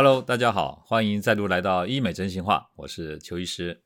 Hello，大家好，欢迎再度来到医美真心话，我是邱医师。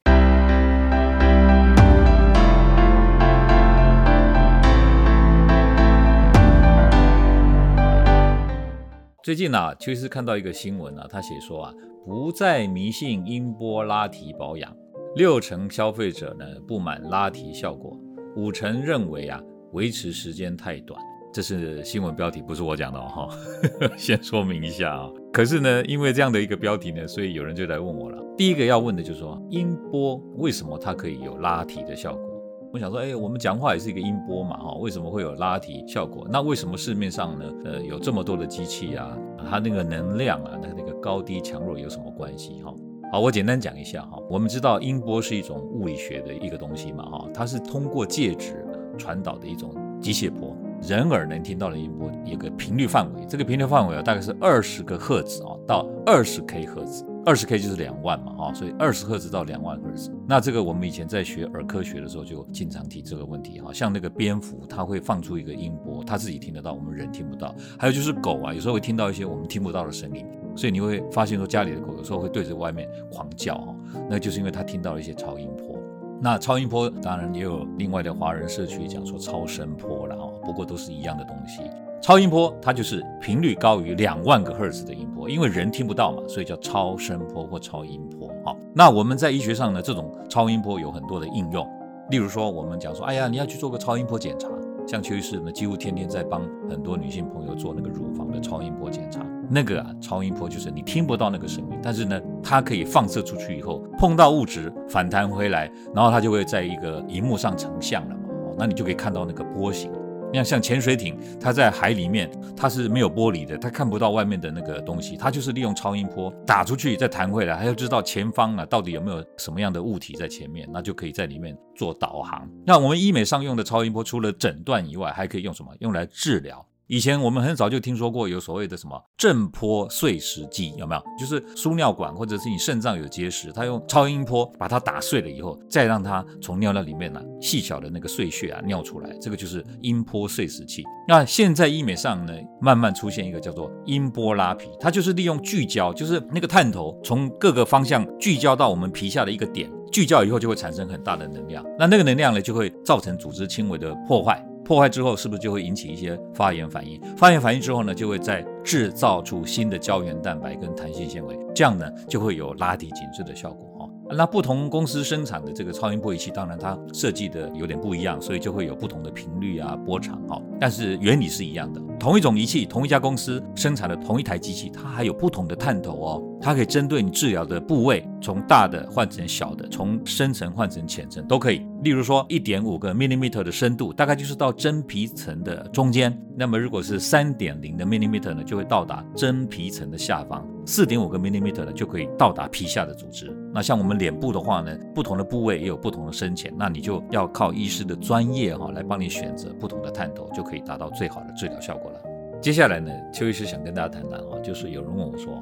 最近呢，邱医师看到一个新闻啊，他写说啊，不再迷信音波拉提保养，六成消费者呢不满拉提效果，五成认为啊维持时间太短。这是新闻标题，不是我讲的哦，先说明一下啊。可是呢，因为这样的一个标题呢，所以有人就来问我了。第一个要问的就是说，音波为什么它可以有拉提的效果？我想说，哎，我们讲话也是一个音波嘛，哈，为什么会有拉提效果？那为什么市面上呢，呃，有这么多的机器啊，它那个能量啊，那那个高低强弱有什么关系？哈，好，我简单讲一下哈。我们知道音波是一种物理学的一个东西嘛，哈，它是通过介质传导的一种机械波。人耳能听到的音波有个频率范围，这个频率范围啊，大概是二十个赫兹啊，到二十 K 赫兹，二十 K 就是两万嘛，哈，所以二十赫兹到两万赫兹。那这个我们以前在学耳科学的时候就经常提这个问题，哈，像那个蝙蝠，它会放出一个音波，它自己听得到，我们人听不到。还有就是狗啊，有时候会听到一些我们听不到的声音，所以你会发现说家里的狗有时候会对着外面狂叫，哈，那就是因为它听到了一些超音波。那超音波当然也有另外的华人社区讲说超声波了哦，不过都是一样的东西。超音波它就是频率高于两万个赫兹的音波，因为人听不到嘛，所以叫超声波或超音波。好，那我们在医学上呢，这种超音波有很多的应用，例如说我们讲说，哎呀，你要去做个超音波检查，像邱医师呢，几乎天天在帮很多女性朋友做那个乳房的超音波检查。那个啊，超音波就是你听不到那个声音，但是呢，它可以放射出去以后碰到物质反弹回来，然后它就会在一个荧幕上成像了嘛。那你就可以看到那个波形。你看，像潜水艇，它在海里面，它是没有玻璃的，它看不到外面的那个东西，它就是利用超音波打出去再弹回来，它要知道前方啊到底有没有什么样的物体在前面，那就可以在里面做导航。那我们医美上用的超音波，除了诊断以外，还可以用什么？用来治疗。以前我们很早就听说过有所谓的什么震波碎石机，有没有？就是输尿管或者是你肾脏有结石，他用超音波把它打碎了以后，再让它从尿尿里面呢细小的那个碎屑啊尿出来，这个就是音波碎石器。那现在医美上呢，慢慢出现一个叫做音波拉皮，它就是利用聚焦，就是那个探头从各个方向聚焦到我们皮下的一个点，聚焦以后就会产生很大的能量，那那个能量呢就会造成组织轻微的破坏。破坏之后，是不是就会引起一些发炎反应？发炎反应之后呢，就会再制造出新的胶原蛋白跟弹性纤维，这样呢就会有拉提紧致的效果哈。那不同公司生产的这个超音波仪器，当然它设计的有点不一样，所以就会有不同的频率啊、波长哈。但是原理是一样的，同一种仪器，同一家公司生产的同一台机器，它还有不同的探头哦，它可以针对你治疗的部位，从大的换成小的，从深层换成浅层都可以。例如说，一点五个 millimeter 的深度，大概就是到真皮层的中间；那么如果是三点零的 millimeter 呢，就会到达真皮层的下方；四点五个 millimeter 呢，就可以到达皮下的组织。那像我们脸部的话呢，不同的部位也有不同的深浅，那你就要靠医师的专业哈来帮你选择不同的探头，就可以达到最好的治疗效果了。接下来呢，邱医师想跟大家谈谈哈，就是有人问我说，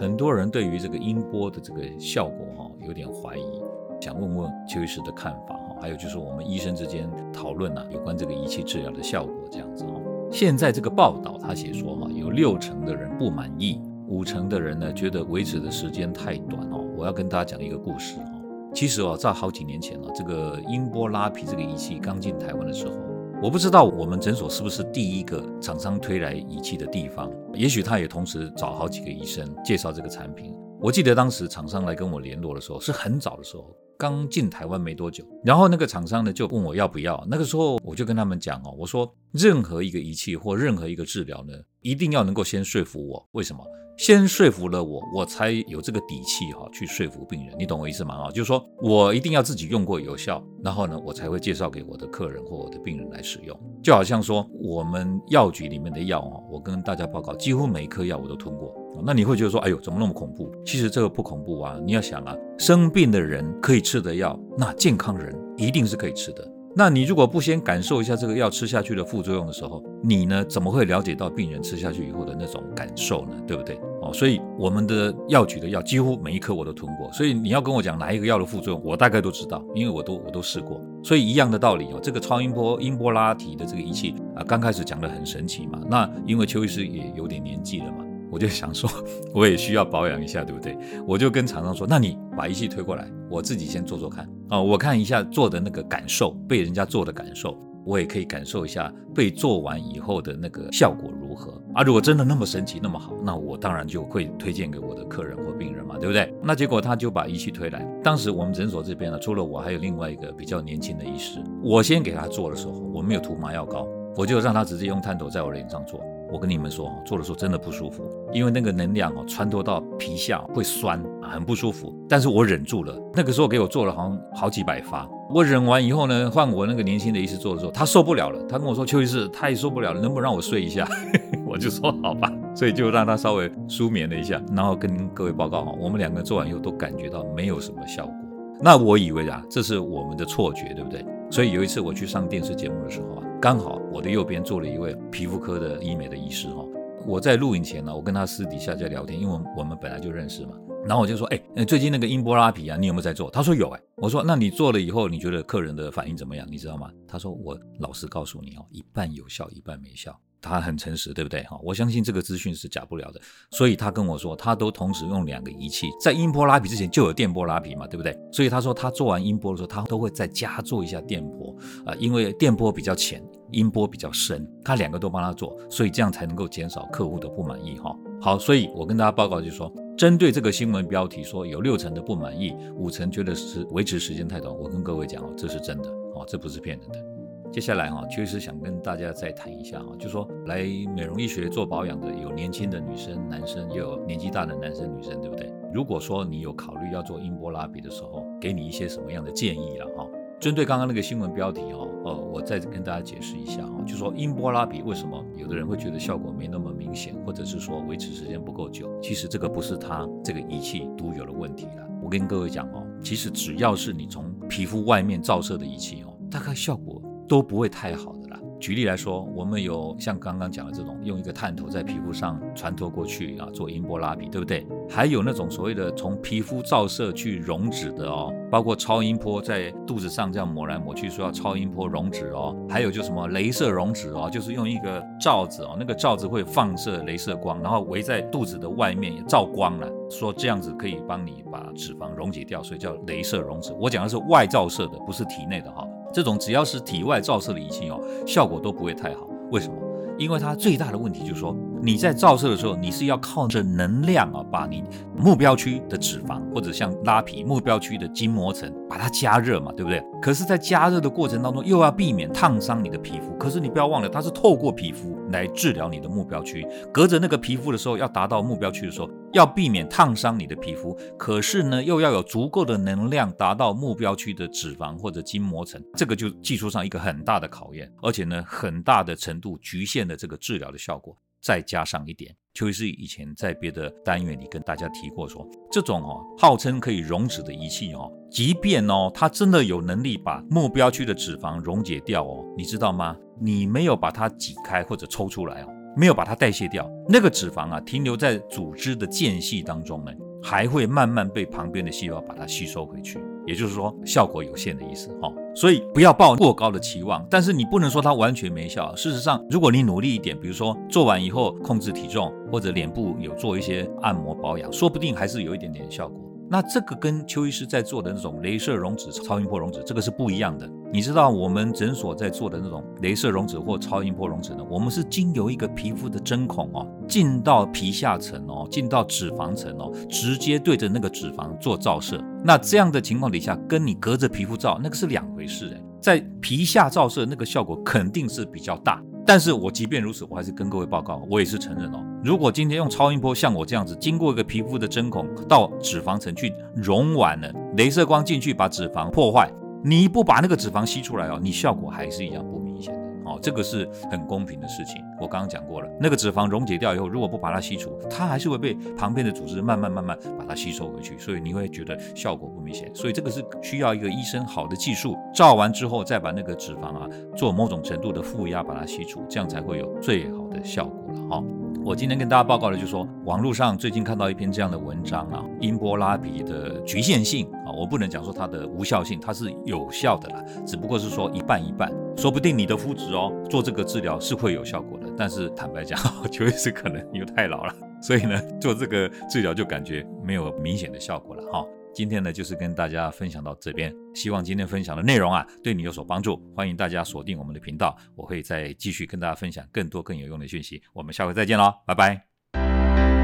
很多人对于这个音波的这个效果哈有点怀疑，想问问邱医师的看法哈。还有就是我们医生之间讨论啊，有关这个仪器治疗的效果这样子哈。现在这个报道他写说哈，有六成的人不满意，五成的人呢觉得维持的时间太短哦。我要跟大家讲一个故事哈。其实哦，在好几年前了，这个音波拉皮这个仪器刚进台湾的时候，我不知道我们诊所是不是第一个厂商推来仪器的地方，也许他也同时找好几个医生介绍这个产品。我记得当时厂商来跟我联络的时候是很早的时候。刚进台湾没多久，然后那个厂商呢就问我要不要。那个时候我就跟他们讲哦，我说任何一个仪器或任何一个治疗呢，一定要能够先说服我。为什么？先说服了我，我才有这个底气哈去说服病人。你懂我意思吗？啊，就是说我一定要自己用过有效，然后呢，我才会介绍给我的客人或我的病人来使用。就好像说我们药局里面的药啊，我跟大家报告，几乎每一颗药我都吞过。那你会觉得说，哎呦，怎么那么恐怖？其实这个不恐怖啊！你要想啊，生病的人可以吃的药，那健康人一定是可以吃的。那你如果不先感受一下这个药吃下去的副作用的时候，你呢怎么会了解到病人吃下去以后的那种感受呢？对不对？哦，所以我们的药局的药几乎每一颗我都吞过，所以你要跟我讲哪一个药的副作用，我大概都知道，因为我都我都试过。所以一样的道理哦，这个超音波音波拉提的这个仪器啊，刚开始讲的很神奇嘛。那因为邱医师也有点年纪了嘛。我就想说，我也需要保养一下，对不对？我就跟厂商说，那你把仪器推过来，我自己先做做看啊，我看一下做的那个感受，被人家做的感受。我也可以感受一下被做完以后的那个效果如何啊！如果真的那么神奇那么好，那我当然就会推荐给我的客人或病人嘛，对不对？那结果他就把仪器推来。当时我们诊所这边呢，除了我，还有另外一个比较年轻的医师。我先给他做的时候，我没有涂麻药膏，我就让他直接用探头在我的脸上做。我跟你们说，做的时候真的不舒服，因为那个能量哦穿透到皮下会酸，很不舒服。但是我忍住了。那个时候给我做了好像好几百发。我忍完以后呢，换我那个年轻的医师做的时候，他受不了了。他跟我说：“邱医师，他也受不了了，能不能让我睡一下？” 我就说：“好吧。”所以就让他稍微舒眠了一下，然后跟各位报告哈，我们两个做完以后都感觉到没有什么效果。那我以为啊，这是我们的错觉，对不对？所以有一次我去上电视节目的时候啊，刚好我的右边坐了一位皮肤科的医美的医师哈。我在录影前呢，我跟他私底下在聊天，因为我们本来就认识嘛。然后我就说，哎，最近那个音波拉皮啊，你有没有在做？他说有，哎，我说那你做了以后，你觉得客人的反应怎么样？你知道吗？他说我老实告诉你哦，一半有效，一半没效。他很诚实，对不对？哈，我相信这个资讯是假不了的。所以他跟我说，他都同时用两个仪器，在音波拉皮之前就有电波拉皮嘛，对不对？所以他说他做完音波的时候，他都会再加做一下电波啊，因为电波比较浅，音波比较深，他两个都帮他做，所以这样才能够减少客户的不满意哈。好，所以我跟大家报告就是说。针对这个新闻标题说有六成的不满意，五成觉得是维持时间太短，我跟各位讲哦，这是真的哦，这不是骗人的。接下来哈，确实想跟大家再谈一下哈，就说来美容医学做保养的有年轻的女生、男生，也有年纪大的男生、女生，对不对？如果说你有考虑要做音波拉比的时候，给你一些什么样的建议了哈？针对刚刚那个新闻标题哦，呃，我再跟大家解释一下哈，就说音波拉比为什么有的人会觉得效果没那么明显，或者是说维持时间不够久，其实这个不是它这个仪器独有的问题了。我跟各位讲哦，其实只要是你从皮肤外面照射的仪器哦，大概效果都不会太好的啦。举例来说，我们有像刚刚讲的这种，用一个探头在皮肤上穿透过去啊，做音波拉比，对不对？还有那种所谓的从皮肤照射去溶脂的哦，包括超音波在肚子上这样抹来抹去，说要超音波溶脂哦。还有就什么镭射溶脂哦，就是用一个罩子哦，那个罩子会放射镭射光，然后围在肚子的外面也照光了，说这样子可以帮你把脂肪溶解掉，所以叫镭射溶脂。我讲的是外照射的，不是体内的哈。这种只要是体外照射的仪器哦，效果都不会太好。为什么？因为它最大的问题就是说，你在照射的时候，你是要靠着能量啊，把你目标区的脂肪或者像拉皮目标区的筋膜层把它加热嘛，对不对？可是，在加热的过程当中，又要避免烫伤你的皮肤。可是你不要忘了，它是透过皮肤来治疗你的目标区，隔着那个皮肤的时候，要达到目标区的时候，要避免烫伤你的皮肤。可是呢，又要有足够的能量达到目标区的脂肪或者筋膜层，这个就技术上一个很大的考验，而且呢，很大的程度局限了这个治疗的效果。再加上一点，邱医师以前在别的单元里跟大家提过，说这种哦号称可以溶脂的仪器哦，即便哦它真的有能力把目标区的脂肪溶解掉哦，你知道吗？你没有把它挤开或者抽出来哦，没有把它代谢掉，那个脂肪啊停留在组织的间隙当中呢，还会慢慢被旁边的细胞把它吸收回去。也就是说，效果有限的意思哈，所以不要抱过高的期望。但是你不能说它完全没效。事实上，如果你努力一点，比如说做完以后控制体重，或者脸部有做一些按摩保养，说不定还是有一点点效果。那这个跟邱医师在做的那种镭射溶脂、超音波溶脂，这个是不一样的。你知道我们诊所在做的那种镭射溶脂或超音波溶脂呢？我们是经由一个皮肤的针孔哦，进到皮下层哦，进到脂肪层哦，直接对着那个脂肪做照射。那这样的情况底下，跟你隔着皮肤照那个是两回事哎，在皮下照射那个效果肯定是比较大。但是我即便如此，我还是跟各位报告，我也是承认哦。如果今天用超音波像我这样子，经过一个皮肤的针孔到脂肪层去溶完了，镭射光进去把脂肪破坏，你不把那个脂肪吸出来哦，你效果还是一样不明显的。哦，这个是很公平的事情。我刚刚讲过了，那个脂肪溶解掉以后，如果不把它吸除，它还是会被旁边的组织慢慢慢慢把它吸收回去，所以你会觉得效果不明显。所以这个是需要一个医生好的技术，照完之后再把那个脂肪啊做某种程度的负压把它吸除，这样才会有最好的效果好。我今天跟大家报告的就是说，网络上最近看到一篇这样的文章啊，音波拉皮的局限性啊，我不能讲说它的无效性，它是有效的啦，只不过是说一半一半，说不定你的肤质哦做这个治疗是会有效果的，但是坦白讲，邱医师可能又太老了。所以呢，做这个治疗就感觉没有明显的效果了哈。今天呢，就是跟大家分享到这边，希望今天分享的内容啊，对你有所帮助。欢迎大家锁定我们的频道，我会再继续跟大家分享更多更有用的讯息。我们下回再见喽，拜拜。